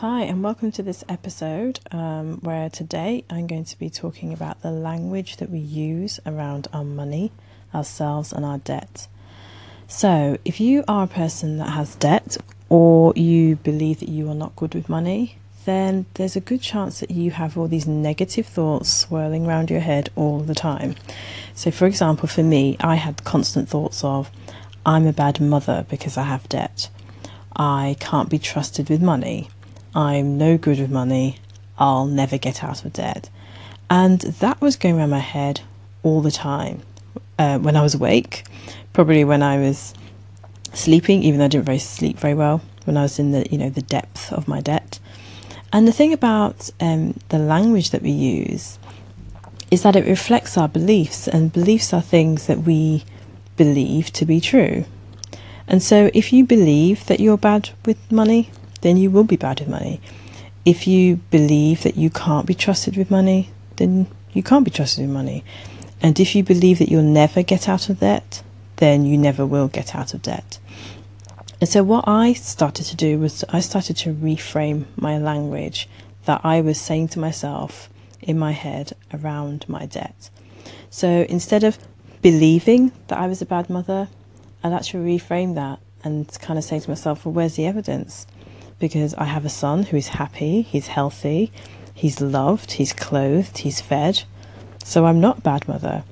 Hi, and welcome to this episode um, where today I'm going to be talking about the language that we use around our money, ourselves, and our debt. So, if you are a person that has debt or you believe that you are not good with money, then there's a good chance that you have all these negative thoughts swirling around your head all the time. So, for example, for me, I had constant thoughts of, I'm a bad mother because I have debt. I can't be trusted with money. I'm no good with money, I'll never get out of debt. And that was going around my head all the time. Uh, when I was awake, probably when I was sleeping, even though I didn't very sleep very well, when I was in the you know the depth of my debt. And the thing about um, the language that we use is that it reflects our beliefs, and beliefs are things that we believe to be true. And so, if you believe that you're bad with money, then you will be bad with money. If you believe that you can't be trusted with money, then you can't be trusted with money. And if you believe that you'll never get out of debt, then you never will get out of debt. And so, what I started to do was I started to reframe my language that I was saying to myself in my head around my debt. So, instead of believing that I was a bad mother, I'd actually reframe that and kind of say to myself, well, where's the evidence? Because I have a son who is happy, he's healthy, he's loved, he's clothed, he's fed. So I'm not a bad mother.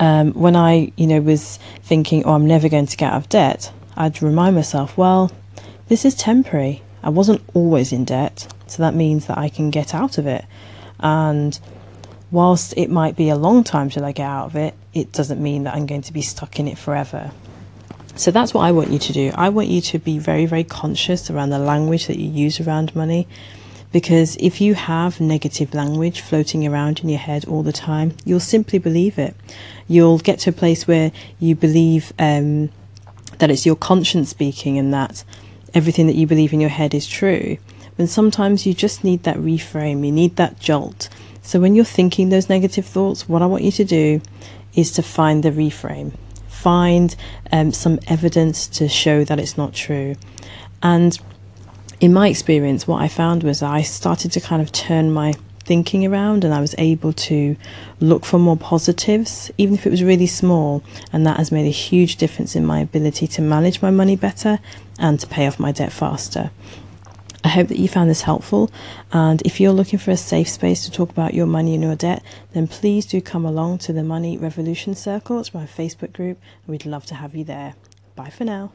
Um, when I, you know, was thinking, oh, I'm never going to get out of debt, I'd remind myself, well, this is temporary. I wasn't always in debt, so that means that I can get out of it. And whilst it might be a long time till I get out of it, it doesn't mean that I'm going to be stuck in it forever. So that's what I want you to do. I want you to be very, very conscious around the language that you use around money. Because if you have negative language floating around in your head all the time, you'll simply believe it. You'll get to a place where you believe um, that it's your conscience speaking and that everything that you believe in your head is true. When sometimes you just need that reframe, you need that jolt. So when you're thinking those negative thoughts, what I want you to do is to find the reframe find um, some evidence to show that it's not true. And in my experience, what I found was I started to kind of turn my thinking around and I was able to look for more positives, even if it was really small. And that has made a huge difference in my ability to manage my money better and to pay off my debt faster. I hope that you found this helpful. And if you're looking for a safe space to talk about your money and your debt, then please do come along to the Money Revolution Circle. It's my Facebook group, and we'd love to have you there. Bye for now.